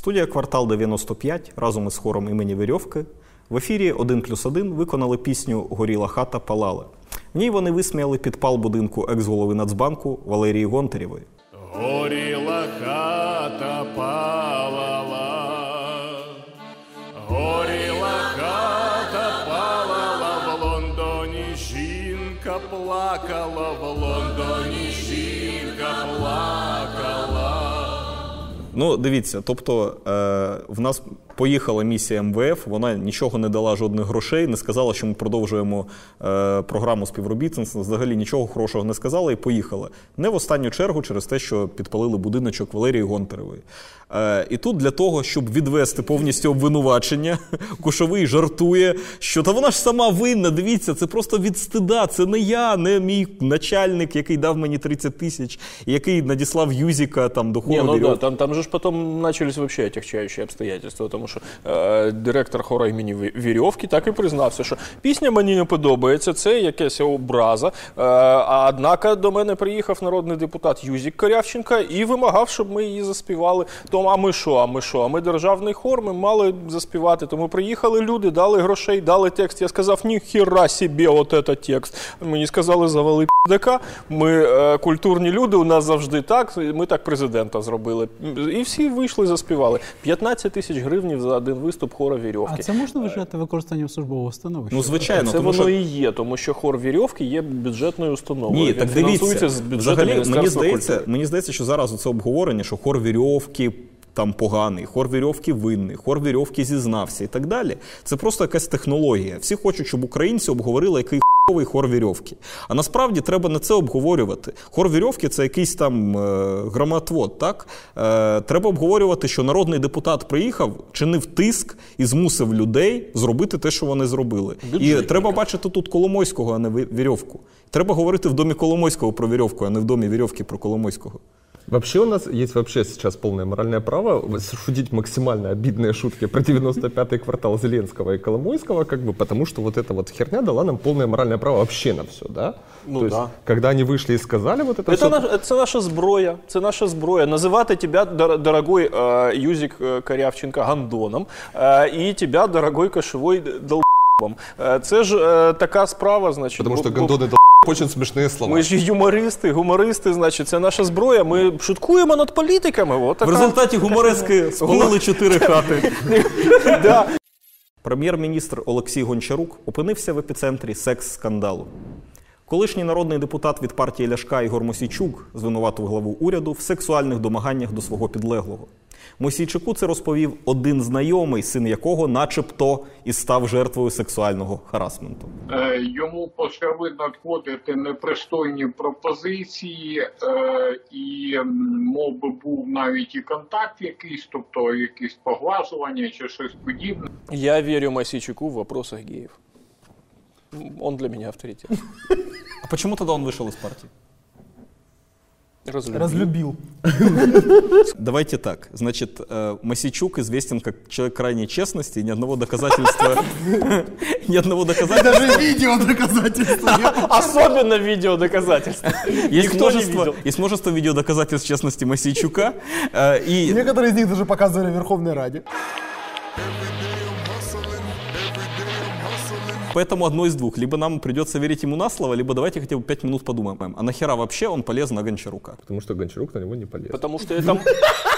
Студія Квартал 95 разом із хором імені Вірьовки в ефірі 1 плюс 1 виконали пісню Горіла хата палала. В ній вони висміяли підпал будинку екс-голови Нацбанку Валерії Гонтарєвої. Горіла хата палала, горіла Ну, дивіться, тобто е, в нас поїхала місія МВФ, вона нічого не дала жодних грошей, не сказала, що ми продовжуємо е, програму співробітництва, взагалі нічого хорошого не сказала і поїхала. Не в останню чергу через те, що підпалили будиночок Валерії Гонтаревої. Е, і тут для того, щоб відвести повністю обвинувачення, Кушовий жартує, що та вона ж сама винна. Дивіться, це просто від стида. Це не я, не мій начальник, який дав мені 30 тисяч, який надіслав Юзіка там до Не, ну да, там, там же ж потом начались вообще отягчающие обстоятельства, тому що е, директор хора імені Вірьовки так і признався, що пісня мені не подобається, це якась образа. Е, а однако до мене приїхав народний депутат Юзік Корявченка і вимагав, щоб ми її заспівали. Тому, а ми що, а ми що? А ми державний хор, ми мали заспівати. Тому приїхали люди, дали грошей, дали текст. Я сказав, ніхіра собі, от це текст. Мені сказали, завали ПДК. Ми е, культурні люди, у нас завжди так. Ми так президента зробили. І всі вийшли, заспівали. 15 тисяч гривнів за один виступ хора А це можна вважати використанням службового становища? Ну, звичайно, Це тому воно що і є, тому що хор вірьовки є бюджетною установою. Ні, Він так дивіться. з Взагалі, мені здається, культури. мені здається, що зараз це обговорення, що хор вірьовки там поганий, хор вірьовки винний, хор вірьовки зізнався і так далі. Це просто якась технологія. Всі хочуть, щоб українці обговорили, який хор вірьовки. А насправді треба не це обговорювати. Хор вірьовки це якийсь там е, громоотвод, так? Е, треба обговорювати, що народний депутат приїхав, чинив тиск і змусив людей зробити те, що вони зробили. І треба бачити тут Коломойського, а не Ві- вірьовку. Треба говорити в домі Коломойського про вірьовку, а не в домі вірьовки про Коломойського. Вообще у нас есть вообще сейчас полное моральное право шутить максимально обидные шутки про 95-й квартал Зеленского и Коломойского, как бы, потому что вот эта вот херня дала нам полное моральное право вообще на все, да? Ну То есть, да. когда они вышли и сказали вот это Це, всё, наш, це наша зброя. Це наша зброя. Називати тебе, дор- дорогой е, Юзик е, Корявченко, гандоном, е, і тебе, дорогой кошовой долбом. Е, це ж е, така справа, значить. потому бо- что бо- гондоны очень смешные слова. Ми ж юмористи, гумористи, значить, це наша зброя. Ми шуткуємо над політиками. От В така. результаті гуморески спалили чотири хати. Да. Прем'єр-міністр Олексій Гончарук опинився в епіцентрі секс-скандалу. Колишній народний депутат від партії Ляшка Ігор Мосійчук звинуватив главу уряду в сексуальних домаганнях до свого підлеглого. Мосійчуку це розповів один знайомий, син якого, начебто, і став жертвою сексуального харасменту. Е, йому почали надходити непристойні пропозиції, е, і мов би був навіть і контакт якийсь, тобто якісь поглажування чи щось подібне. Я верю Масичуку в вопросах геев. Он для меня авторитет. А чому тоді він вийшов із партії? Разлюбил. Разлюбил. Давайте так. Значит, э, Масичук известен как человек крайней честности, и ни одного доказательства... Ни одного доказательства... Даже видео доказательства. Особенно видео доказательства. Есть множество, есть множество видеодоказательств честности Масичука. э, И Некоторые из них даже показывали в Верховной Раде. поэтому одно из двух. Либо нам придется верить ему на слово, либо давайте хотя бы пять минут подумаем. А нахера вообще он полез на Гончарука? Потому что Гончарук на него не полез. Потому что это...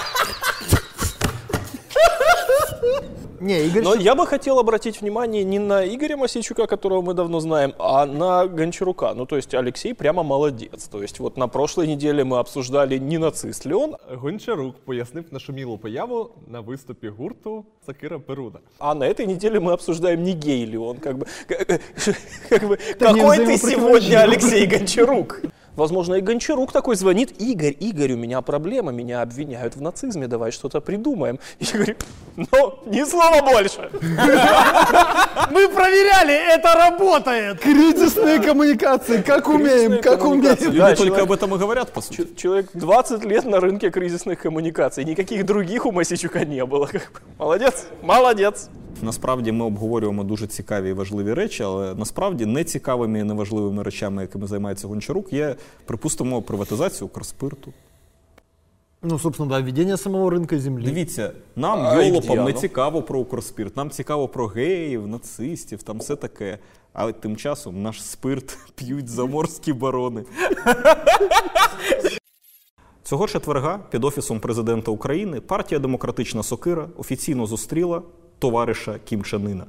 Не, Игорь, Но я бы хотел обратить внимание не на Игоря Масичука, которого мы давно знаем, а на Гончарука. Ну, то есть Алексей прямо молодец. То есть вот на прошлой неделе мы обсуждали, не нацист ли он, Гончарук пояснив нашу мілу появу на виступі гурту Сакира Перуда. а на этой неделе мы обсуждаем, не гей ли он. Как бы, как, как бы, Да какой ты сегодня Алексей Гончарук? Возможно, и Гончарук такой звонит. Игорь, Игорь, у меня проблема, меня обвиняют в нацизме, давай что-то придумаем. И я говорю, ну, ни слова больше. мы проверяли, это работает! Кризисные коммуникации, как умеем, как умеем. Люди только об этом и говорят, по сути. Человек 20 лет на рынке кризисных коммуникаций. Никаких других у Масичука не было. Молодец, молодец. Насправді ми обговорюємо дуже цікаві і важливі речі, але насправді не цікавими і неважливими речами, якими займається Гончарук, є, припустимо, приватизація Укрспирту. Ну, собственно, да, введение самого рынка земли. Дивіться, нам, А йолопам, не цікаво про Укрспирт, нам цікаво про геїв, нацистів, там все таке. А тим часом наш спирт п'ють заморські барони. Цього четверга під офісом президента України партія Демократична Сокира офіційно зустріла товариша Кім Чен.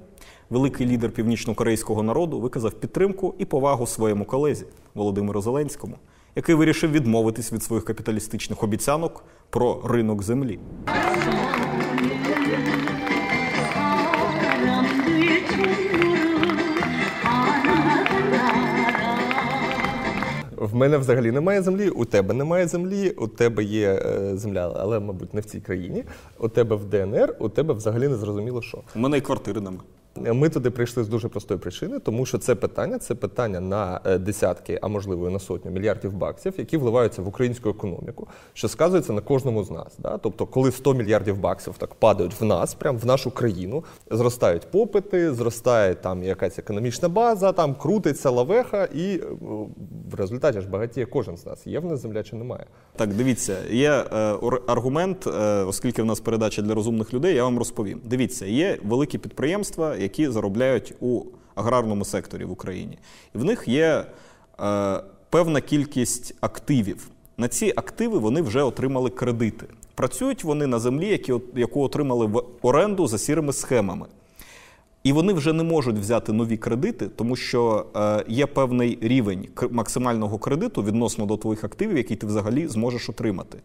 Великий лідер північно-корейського народу виказав підтримку і повагу своєму колезі Володимиру Зеленському, який вирішив відмовитись від своїх капіталістичних обіцянок про ринок землі. В мене взагалі немає землі, у тебе немає землі, у тебе є е, земля, але, мабуть, не в цій країні. У тебе в ДНР, у тебе взагалі не зрозуміло що. У мене і квартири нема. Ми туди прийшли з дуже простої причини, тому що це питання це питання на е, десятки, а можливо і на сотню мільярдів баксів, які вливаються в українську економіку, що сказується на кожному з нас. Да? Тобто, коли 100 мільярдів баксів так падають в нас, прямо в нашу країну, зростають попити, зростає там якась економічна база, там крутиться лавеха, і е, в результаті ж багатіє кожен з нас. Є в нас земля чи немає. Так, дивіться, є е, аргумент, е, оскільки в нас передача для розумних людей, я вам розповім. Дивіться, є великі підприємства, які заробляють у аграрному секторі в Україні. І в них є е, певна кількість активів. На ці активи вони вже отримали кредити. Працюють вони на землі, які, яку отримали в оренду за сірими схемами. І вони вже не можуть взяти нові кредити, тому що е, є певний рівень максимального кредиту відносно до твоїх активів, який ти взагалі зможеш отримати.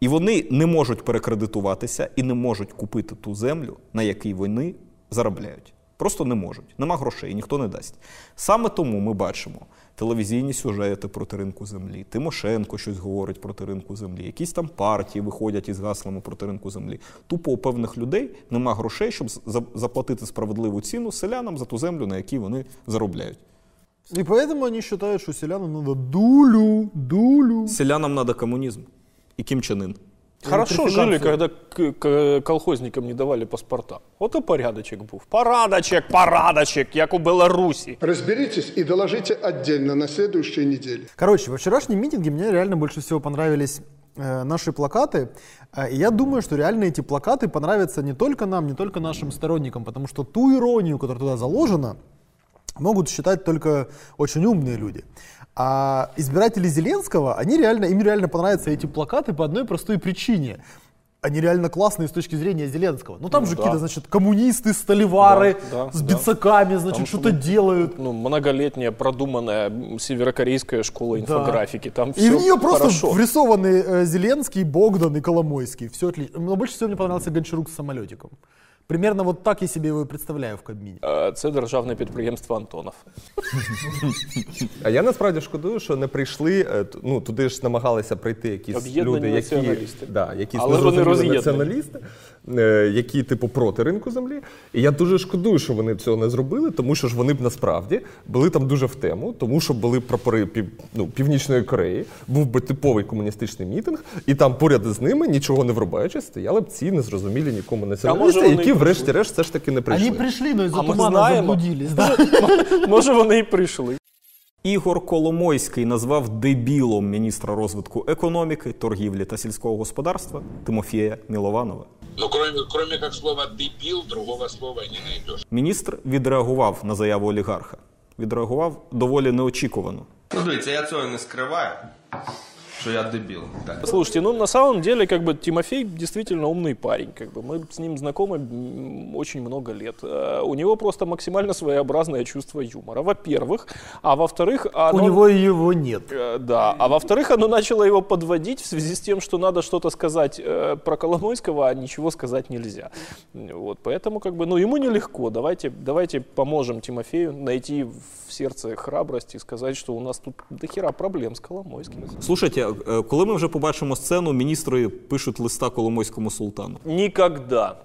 І вони не можуть перекредитуватися і не можуть купити ту землю, на якій вони заробляють. Просто не можуть. Нема грошей, ніхто не дасть. Саме тому ми бачимо телевізійні сюжети проти ринку землі. Тимошенко щось говорить проти ринку землі. Якісь там партії виходять із гаслами проти ринку землі. Тупо у певних людей нема грошей, щоб за- заплатити справедливу ціну селянам за ту землю, на якій вони заробляють. И поэтому они считают, что селянам надо дулю, дулю. Селянам треба комунізм і Кім Чен Ын. Хорошо жили, когда к- к- колхозникам не давали паспорта. Вот и порядочек був. Порадочек, порадочек, як у Беларусі. Разберитесь и доложите отдельно на следующей неделе. Короче, во вчерашнем митинге мне реально больше всего понравились э, наши плакаты. Э, И я думаю, что реально эти плакаты понравятся не только нам, не только нашим сторонникам, потому что ту иронию, которая туда заложена, могут считать только очень умные люди. А избиратели Зеленского, они реально, им реально понравятся эти плакаты по одной простой причине. Они реально классные с точки зрения Зеленского. Ну там Ну же да. какие-то, значит, коммунисты, столивары Да, да, с да. бицаками, значит, что-то что- делают. Ну, многолетняя продуманная северокорейская школа инфографики. Там И в нее просто хорошо. врисованы э, Зеленский, Богдан и Коломойский. Все отлично. Но больше всего мне понравился Гончарук с самолетиком. Примерно вот так я себе его і представляю в Кабмине. Е, Це державне підприємство Антонов. А я насправді шкодую, що не прийшли. е, Ну туди ж намагалися прийти якісь Об'єднані люди, які, да, якісь Але вони націоналісти, які типу проти ринку землі. І я дуже шкодую, що вони цього не зробили, тому що ж вони б насправді були там дуже в тему, тому що були прапори пів, ну, Північної Кореї, був би типовий комуністичний мітинг, і там поряд з ними, нічого не врубаючи, стояли б ці незрозумілі нікому націоналісти, вони які, врешті-решт, все ж таки не прийшли. Они пришли, но из-за А мы тумана знаем. заблудились. Да? Може, вони і прийшли. Ігор Коломойський назвав дебілом міністра розвитку економіки, торгівлі та сільського господарства Тимофія Мілованова. Но кроме, кроме как слова «дебил», другого слова не найдешь. Міністр відреагував на заяву олігарха. Відреагував доволі неочікувано. Ну, дивіться, я цього не скриваю, що я дебіл. Так. Слушайте, ну на самом деле, как бы Тимофей действительно умный парень. Как бы мы с ним знакомы очень много лет. Э, У него просто максимально своеобразное чувство юмора. Во-первых, а во-вторых, У оно- него его нет. Э, Да, а во-вторых, оно начало его подводить в связи с тем, что надо что-то сказать э, про Коломойского, а ничего сказать нельзя. Вот, поэтому как бы, ну, ему нелегко. Давайте, давайте поможем Тимофею найти в сердце храбрость и сказать, что у нас тут дохера проблем с Коломойским. Слушайте, е, коли ми вже побачимо сцену, міністри пишуть листа Коломойському султану. Никогда.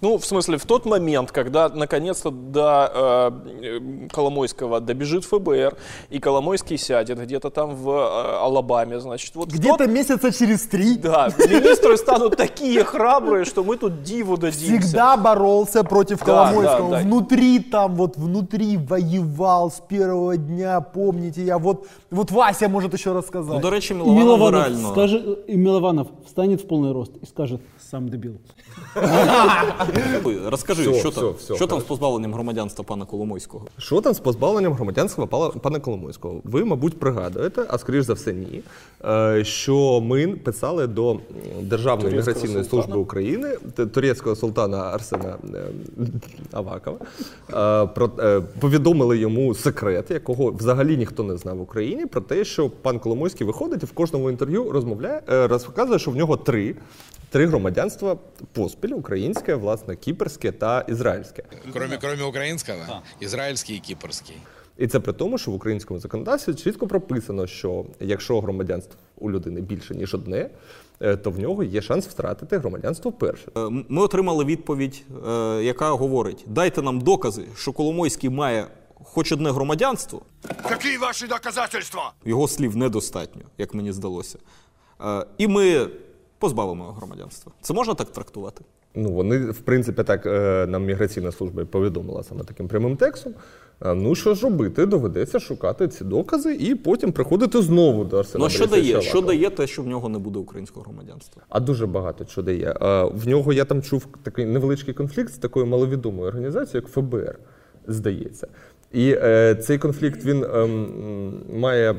Ну, в смысле, в тот момент, когда наконец-то до э, Коломойского добежит ФБР, и Коломойский сядет где-то там в э, Алабаме, значит, вот Где-то тот- месяца через три Да, министры станут такие храбрые, что мы тут диву дадимся. всегда боролся против Коломойского. да, да. Внутри там, вот внутри воевал с первого дня, помните, я вот, вот Вася может еще рассказать. Ну, до речі, И Мілованов Милованов, реально. скажет, Милованов встанет в полный рост и скажет, сам дебил. Розкажи, Всьо, що там, всьо, всьо, що там з позбавленням громадянства пана Коломойського? Що там з позбавленням громадянства пана Коломойського? Ви, мабуть, пригадуєте, а скоріш за все, ні. е, Що ми писали до Державної міграційної султана. служби України, турецького султана Арсена е, Авакова. е, Про повідомили йому секрет, якого взагалі ніхто не знав в Україні, про те, що пан Коломойський виходить і в кожному інтерв'ю розмовляє, розказує, що в нього три. Три громадянства поспіль українське, власне, кіпрське та ізраїльське. Кроме, кроме украинского, израильский и кипрский. І це при тому, що в українському законодавстві чітко прописано, що якщо громадянство у людини більше ніж одне, е, то в нього є шанс втратити громадянство перше. Е, Ми отримали відповідь, е, яка говорить: дайте нам докази, що Коломойський має хоч одне громадянство. Какие ваши доказательства? Його слів недостатньо, як мені здалося. І ми позбавимо громадянства. Це можна так трактувати? Ну вони в принципі так е, нам міграційна служба і повідомила саме таким прямим текстом. Е, Ну що ж робити? Доведеться шукати ці докази і потім приходити знову до Арсена. Ну а що дає? Що дає те, що в нього не буде українського громадянства? А дуже багато що дає. Е, В нього я там чув такий невеличкий конфлікт з такою маловідомою організацією, як ФБР, здається. І е, цей конфлікт він м, має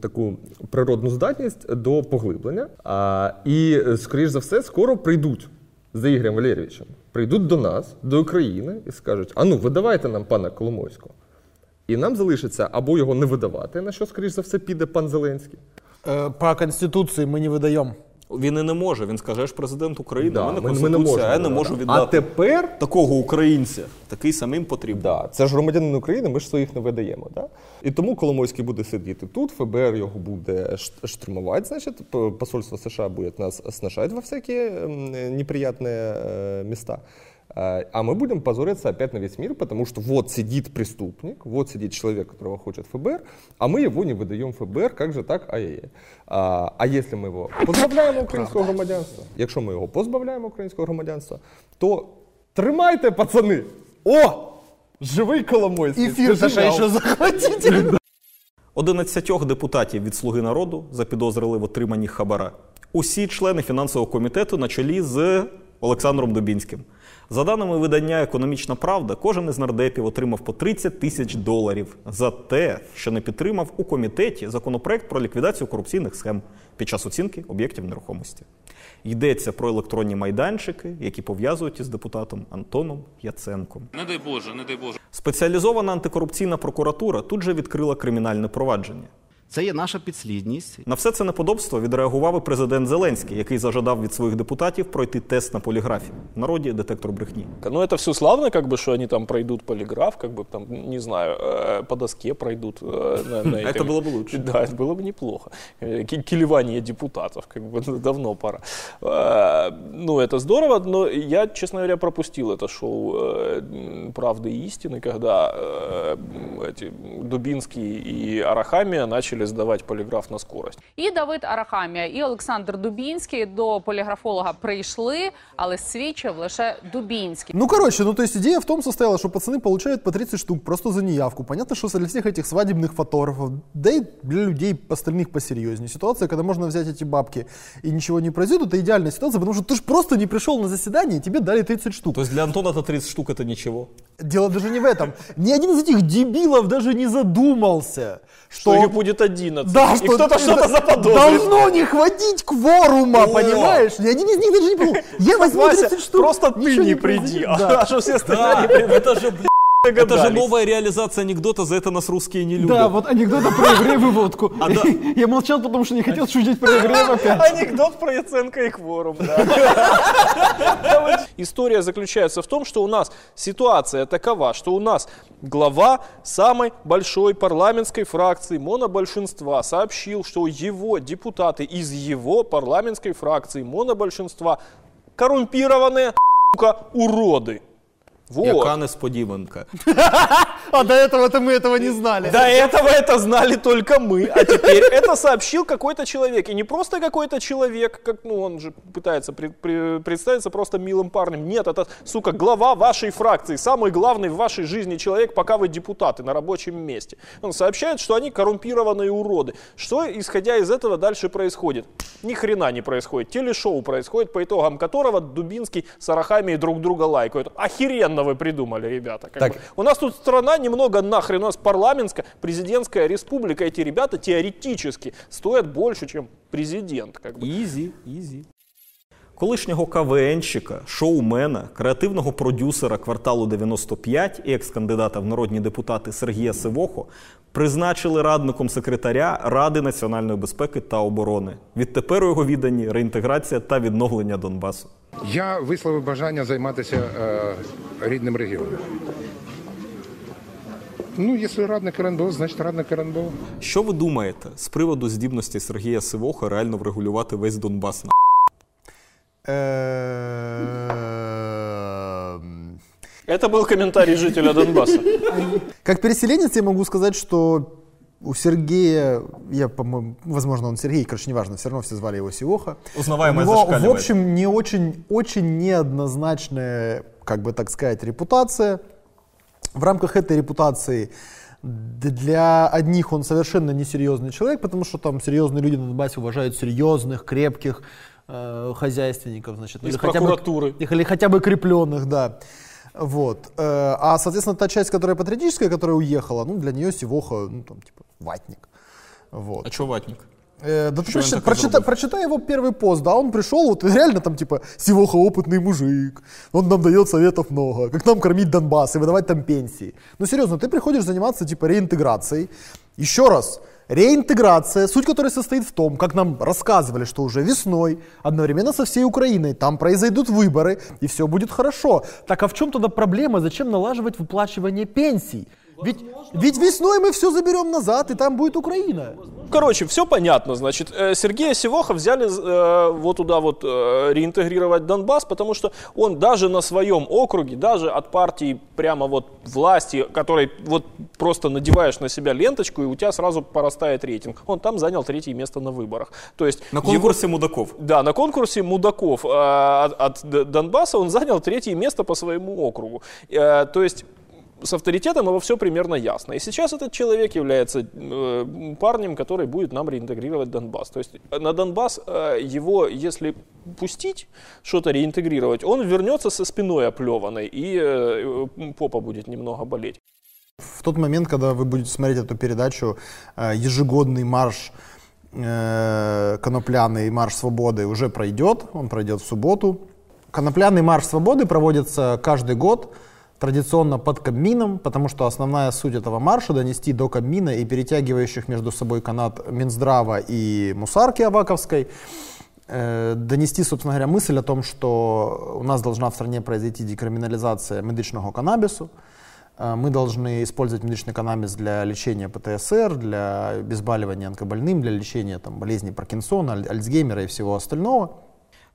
таку природну здатність до поглиблення. А, і, е, скоріш за все, скоро прийдуть за Ігорем Валерійовичем, прийдуть до нас, до України, і скажуть: а ну, видавайте нам пана Коломойського. І нам залишиться або його не видавати, на що, скоріш за все, піде пан Зеленський. Э, По Конституции мы не выдаем. Він і не може. Він скаже, я ж президент України, Да, мене ми- ми не можемо я не да, можу А віддати тепер такого українця. Такий самим потрібен. Да, це ж громадянин України, ми ж своїх не видаємо. Да? І тому Коломойський буде сидіти тут, ФБР його буде штурмувати, значить, посольство США буде нас сношать во всякі неприятні е, міста. Е, А мы будем позориться опять на весь мир, потому что вот сидит преступник, вот сидит человек, которого хочет ФБР, а мы его не выдаем ФБР, как же так, ай-яй-яй. А, а если ми його позбавляємо українського громадянства, якщо ми його позбавляємо українського громадянства, то тримайте, пацани! О! Живий Коломойський! Эфир Скажи Саша нам. еще захватите. 11 депутатів від Слуги народу запідозрили в отриманні хабара. Усі члени фінансового комітету на чолі з Олександром Дубінським. За даними видання Економічна Правда, кожен із нардепів отримав по 30 тисяч доларів за те, що не підтримав у комітеті законопроект про ліквідацію корупційних схем під час оцінки об'єктів нерухомості. Йдеться про електронні майданчики, які пов'язують із депутатом Антоном Яценком. Не дай Боже, не дай Боже. Спеціалізована антикорупційна прокуратура тут же відкрила кримінальне провадження. Це є наша підслідність. На все це неподобство відреагував і президент Зеленський, який зажадав від своїх депутатів пройти тест на поліграфі. В народі детектор брехні. Ну, это все славно, как бы, что они там пройдут полиграф, как бы там, не знаю, э, по доске пройдут. э, на- на Это этой- было бы лучше. Да, это было бы неплохо. Э, ки- Килевание депутатов, как бы ну, давно пора. Э, Ну, это здорово, но я, честно говоря, пропустил это шоу э, м, «Правды и истины», когда э, м, эти Дубинский и Арахамия начали сдавать полиграф на скорость. І Давид Арахамія, і Олександр Дубінський до поліграфолога прийшли, але свідчив лише Дубінський. Ну, короче, ну то есть идея в том состояла, что пацаны получают по 30 штук просто за неявку. Понятно, что для всех этих свадебных фотографов, да и для людей остальных посерьезнее. Ситуация, когда можно взять эти бабки и ничего не произойдет, это идеальная ситуация, потому что ты же просто не пришел на заседание, и тебе дали 30 штук. То есть для Антона это 30 штук это ничего. Дело даже не в этом. Ни один из этих дебилов даже не задумался, Что что... их будет 11. Да, и кто-то что-то заподозрит. Должно не хватить кворума, О! понимаешь? Ни один из них даже не подумал. Я возьму Вася, 30 штук. просто ты не приди, а Да. что все остальные придут. Это же, блин, это же новая реализация анекдота, за это нас русские не любят. Да, вот анекдоты про Егреев и водку. А, да. Я молчал, потому что не хотел шутить про Егреева опять. Анекдот про Яценко и кворум, да. История заключается в том, что у нас ситуация такова, что у нас глава самой большой парламентской фракции монобольшинства сообщил, что его депутаты из его парламентской фракции монобольшинства коррумпированные уроды. Вот. Яка несподіванка. А до этого-то мы этого не знали. До этого это знали только мы, а теперь это сообщил какой-то человек. И не просто какой-то человек, как, ну, он же пытается при- при- представиться просто милым парнем. Нет, это, сука, глава вашей фракции, самый главный в вашей жизни человек, пока вы депутаты на рабочем месте. Он сообщает, что они коррумпированные уроды. Что, исходя из этого, дальше происходит? Ни хрена не происходит. Телешоу происходит, по итогам которого Дубинский с Арахами друг друга лайкают. Охеренно вы придумали, ребята. как Так. бы. У нас тут страна немного нахрен, у нас парламентская, президентская республика. Эти ребята теоретически стоят больше, чем президент. Как бы. Ізі, ізі. Колишнього КВНщика, шоумена, креативного продюсера кварталу 95 і екс-кандидата в народні депутати Сергія Сивохо призначили радником секретаря Ради національної безпеки та оборони. Відтепер у його відданні реінтеграція та відновлення Донбасу. Я висловив бажання займатися е, рідним регіоном. Ну, якщо радник РНБО, значить радник РНБО. Що ви думаєте з приводу здібності Сергія Сивохо реально врегулювати весь Донбас? Эм, Это был комментарий жителя Донбасса. Как переселенец я могу сказать, что у Сергея, я, по-моему, возможно, он Сергей, короче, неважно, все равно все звали его Сивоха. Узнаваемость У него, в общем, не очень, очень неоднозначная, как бы так сказать, репутация. В рамках этой репутации для одних он совершенно несерьезный человек, потому что там серьезные люди на Донбассе уважают серьезных, крепких э, хозяйственников, значит, Из хотя бы- прокуратуры. их- или хотя бы крепленных, да. Вот. Э, А, соответственно, та часть, которая патриотическая, которая уехала, ну, для нее Сивоха, ну, там, типа, ватник. Вот. А чого ватник? Э, да ты Что он прочитай, прочитай, прочитай его первый пост, да, он пришел, вот реально там типа Сивоха опытный мужик, он нам дает советов много, как нам кормить Донбасс и выдавать там пенсии. Ну серьезно, ты приходишь заниматься типа реинтеграцией, еще раз, реинтеграция, суть которой состоит в том, как нам рассказывали, что уже весной, одновременно со всей Украиной, там произойдут выборы, и все будет хорошо. Так а в чем тогда проблема, зачем налаживать выплачивание пенсий? Ведь, ведь весной мы все заберем назад, и там будет Украина. Короче, все понятно. Значит, э, Сергея Сивоха взяли э, вот туда вот э, реинтегрировать Донбасс, потому что он даже на своем округе, даже от партии прямо вот власти, которой вот просто надеваешь на себя ленточку, и у тебя сразу порастает рейтинг. Он там занял третье место на выборах. То есть На его- конкурсі мудаков. Да, на конкурсе мудаков э, от, от Донбасса он занял третье место по своему округу. Э, то есть с авторитетом его все примерно ясно. И сейчас этот человек является э, парнем, который будет нам реинтегрировать Донбасс. То есть э, на Донбасс э, его, если пустить, что-то реинтегрировать, он вернется со спиной оплеванной, и э, э, попа будет немного болеть. В тот момент, когда вы будете смотреть эту передачу, э, ежегодный марш Конопляный марш свободы уже пройдет, он пройдет в субботу. Конопляный марш свободы проводится каждый год, традиционно под Кабмином, потому что основная суть этого марша донести до Кабмина и перетягивающих между собой канат Минздрава и Мусарки Аваковской, э, донести, собственно говоря, мысль о том, что у нас должна в стране произойти декриминализация медичного каннабису, Э, Мы должны использовать медичный каннабис для лечения ПТСР, для обезболивания онкобольным, для лечения там, болезней Паркинсона, Аль- Альцгеймера и всего остального.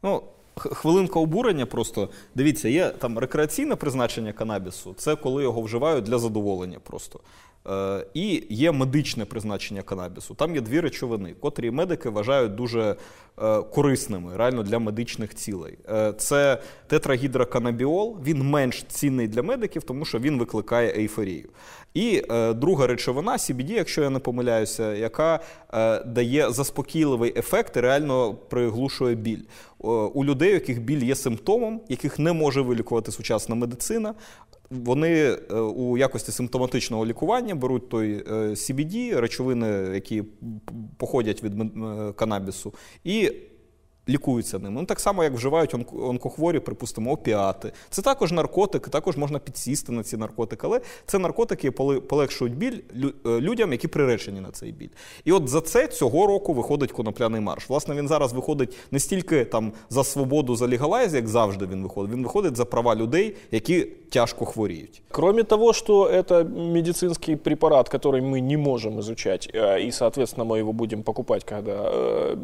Ну, хвилинка обурення просто. Дивіться, є там рекреаційне призначення канабісу, це коли його вживають для задоволення просто. Е, і є медичне призначення канабісу. Там є дві речовини, котрі медики вважають дуже е, корисними реально для медичних цілей. Е, це тетрагідроканабіол, він менш цінний для медиків, тому що він викликає ейфорію. І е, друга речовина CBD, якщо я не помиляюся, яка е, дає заспокійливий ефект і реально приглушує біль. У людей, у яких біль є симптомом, яких не може вилікувати сучасна медицина. Вони е, у якості симптоматичного лікування беруть той е, CBD, речовини, які походять від е, канабісу, і лікуються ним. Ну, так само, як вживають онко- онкохворі, припустимо, опіати. Це також наркотики, також можна підсісти на ці наркотики, але це наркотики полегшують біль е, людям, які приречені на цей біль. І от за це цього року виходить конопляний марш. Власне, він зараз виходить не стільки там за свободу за легалайз, як завжди він виходить. Він виходить за права людей, які тяжко хворіють. Кроме того, что это медицинский препарат, который мы не можем изучать, э, и, соответственно, мы его будем покупать, когда э,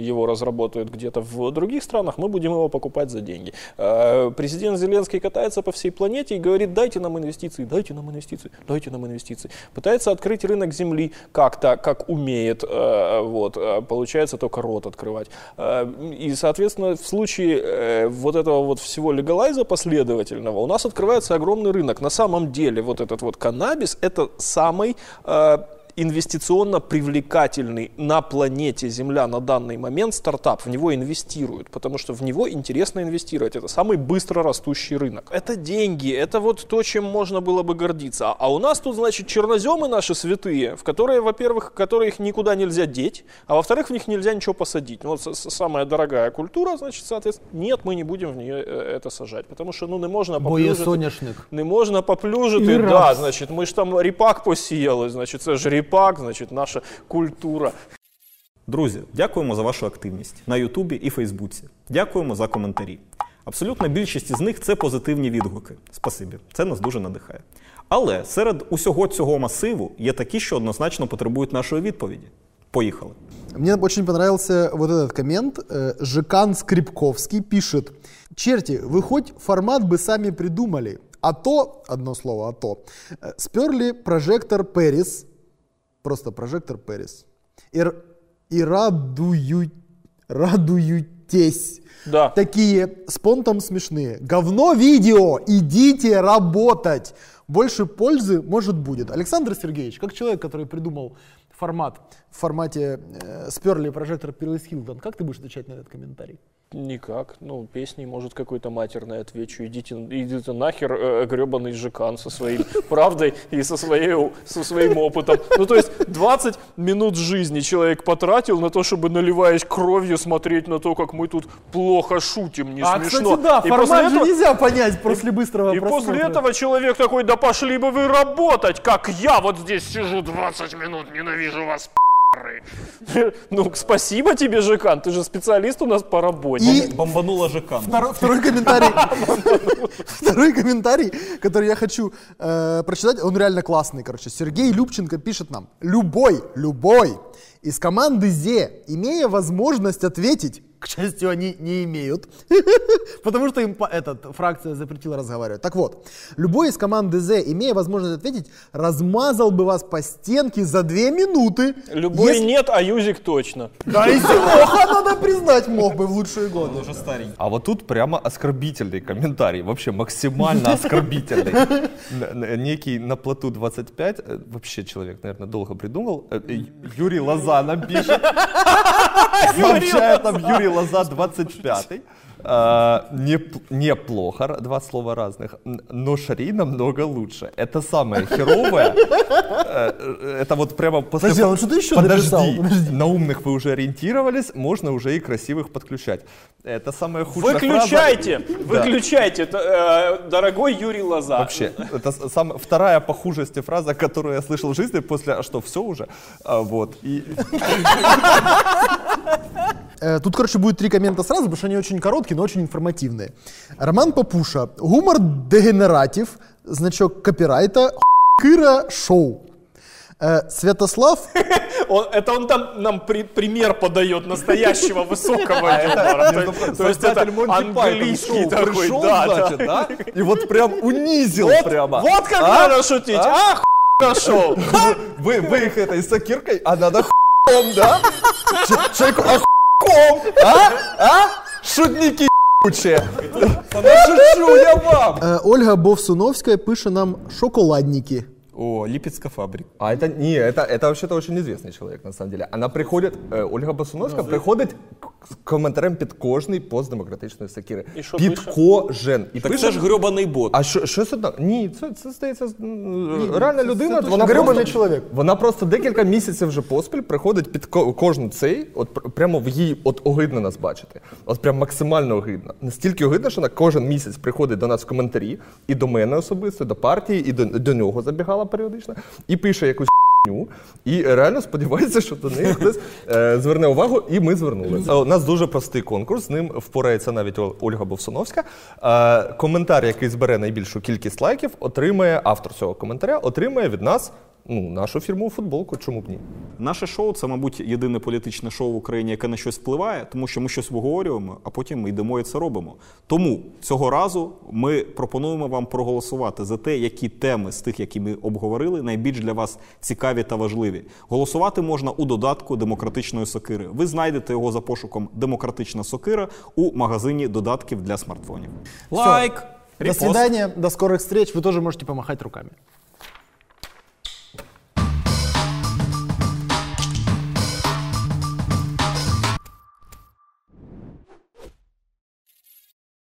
его разработают где-то в других странах, мы будем его покупать за деньги. Э, Президент Зеленский катается по всей планете и говорит, дайте нам инвестиции, дайте нам инвестиции, дайте нам инвестиции. Пытается открыть рынок земли как-то, как умеет, вот, получается только рот открывать. И, соответственно, в случае вот этого вот всего легалайза последовательного у нас открывается огромный рынок. На самом деле вот этот вот каннабис это самый э, инвестиционно привлекательный на планете Земля на данный момент стартап. В него инвестируют, потому что в него интересно инвестировать. Это самый быстро растущий рынок. Это деньги, это вот то, чем можно было бы гордиться. А- А у нас тут, значит, черноземы наши святые, в которые, во-первых, которые их никуда нельзя деть, а во-вторых, в них нельзя ничего посадить. Ну, вот с- с- самая дорогая культура, значит, соответственно, нет, мы не будем в нее э, это сажать, потому что, ну, не можна Бо є поплюжити. соняшник. Не можна поплюжити, І да, раз. значить, ми ж там ріпак посіяли, значить, це ж ріпак, значить, наша культура. Друзі, дякуємо за вашу активність на Ютубі і Фейсбуці. Дякуємо за коментарі. Абсолютна більшість із них це позитивні відгуки. Спасибі, це нас дуже надихає. Але серед усього цього масиву є такі, що однозначно потребують нашої відповіді. Поїхали. Мне очень понравился вот этот коммент. Э, Жекан Скрипковский пишет. Черти, вы хоть формат бы сами придумали. А то, одно слово, а то, э, сперли прожектор Пэрис, просто прожектор Пэрис, и, и радуют, радуютесь. Да. Такие с понтом смешные. Говно видео, идите работать. Больше пользы, может, будет. Александр Сергеевич, как человек, который придумал формат в формате э, сперли прожектор Перлис Хилтон, как ты будешь отвечать на этот комментарий? Никак. Ну, песней, может, какой-то матерной отвечу. Идите, идите нахер, э, гребаный жекан со своей правдой и со, своей, со своим опытом. Ну, то есть 20 минут жизни человек потратил на то, чтобы, наливаясь кровью, смотреть на то, как мы тут плохо шутим, не а, смешно. кстати, да, И формат после же этого- нельзя понять после быстрого И после просмотра. этого человек такой, да пошли бы вы работать, как я вот здесь сижу 20 минут, ненавижу вас, пи***ры». Ну, спасибо тебе, Жекан, ты же специалист у нас по работе. И- Бомбанула Жекан. Второй, второй комментарий, второй комментарий, который я хочу э, прочитать, он реально классный, короче. Сергей Любченко пишет нам: любой, любой из команды Зе, имея возможность ответить, к счастью, они не имеют, потому что им этот, фракция запретила разговаривать. Так вот, любой из команды Зе, имея возможность ответить, размазал бы вас по стенке за две минуты. Любой если- нет, а Юзик точно. Да и Тимоха, надо признать, мог бы в лучшие годы. Уже старенький. А вот тут прямо оскорбительный комментарий, вообще максимально оскорбительный. Некий на плоту 25, э, вообще человек, наверное, долго придумал. Э, Юрий Лоза нам пишет. Сообщает нам Юрий Лоза 25. А, неп- Неплохо, два слова разных, но Шари намного лучше. Это самое херовое. Э, э, Это вот прямо после... Подожди, а он что-то еще Подожди, на умных вы уже ориентировались, можно уже и красивых подключать. Это самая худшая Выключайте, фраза. Да. выключайте, т- э, дорогой Юрий Лоза. Вообще, это сам, вторая по хужести фраза, которую я слышал в жизни после «А что, все уже?» А, Вот. И Тут, короче, будет три коммента сразу, потому что они очень короткие, но очень информативные. Роман Папуша. Гумор дегенератив. Значок копирайта. Кыра шоу. Святослав. Он- это он там нам при- пример подает настоящего высокого юмора. То есть- То есть это английский такой, да, да. И вот прям унизил Вот- прямо. Вот как А? надо шутить. А? А, хуй шоу. Вы, вы их этой сокиркой, а надо хуем, да? Человеку а хуем, а? А? Шутники ебучие. Шучу я вам. Э, Ольга Бовсуновська пише нам шоколадники. О, Липецкая фабрика. А это не, это, это вообще-то очень известный человек, на самом деле. Она приходит, э, Ольга Басуновська приходить к к коментарем під кожний пост демократичної сакіри. І що Під пише? кожен. І Так це ж грьобаний бот. А що, що це так? Ні, це, це здається м, реальна людина. точно грьобаний чоловік. Вона просто декілька місяців вже поспіль приходить під ко- кожну цей, от пр- прямо в їй от огидно нас бачити. От прям максимально огидно. Настільки огидно, що вона кожен місяць приходить до нас в коментарі, і до мене особисто, і до партії, і до, до нього забігала періодично, і пише якусь хню, і реально сподівається, що до неї хтось е, зверне увагу, і ми звернули. Е, У нас дуже простий конкурс. З ним впорається навіть Ольга Бовсуновська. Е, коментар, який збере найбільшу кількість лайків, отримає автор цього коментаря, отримає від нас Ну, нашу фірмову футболку, чому б ні? Наше шоу це, мабуть, єдине політичне шоу в Україні, яке на щось впливає, тому що ми щось обговорюємо, а потім ми йдемо і це робимо. Тому цього разу ми пропонуємо вам проголосувати за те, які теми з тих, які ми обговорили, найбільш для вас цікаві та важливі. Голосувати можна у додатку демократичної сокири. Ви знайдете його за пошуком Демократична сокира у магазині додатків для смартфонів. Всё. До свидания, до скорых встреч. Вы тоже можете помахать руками.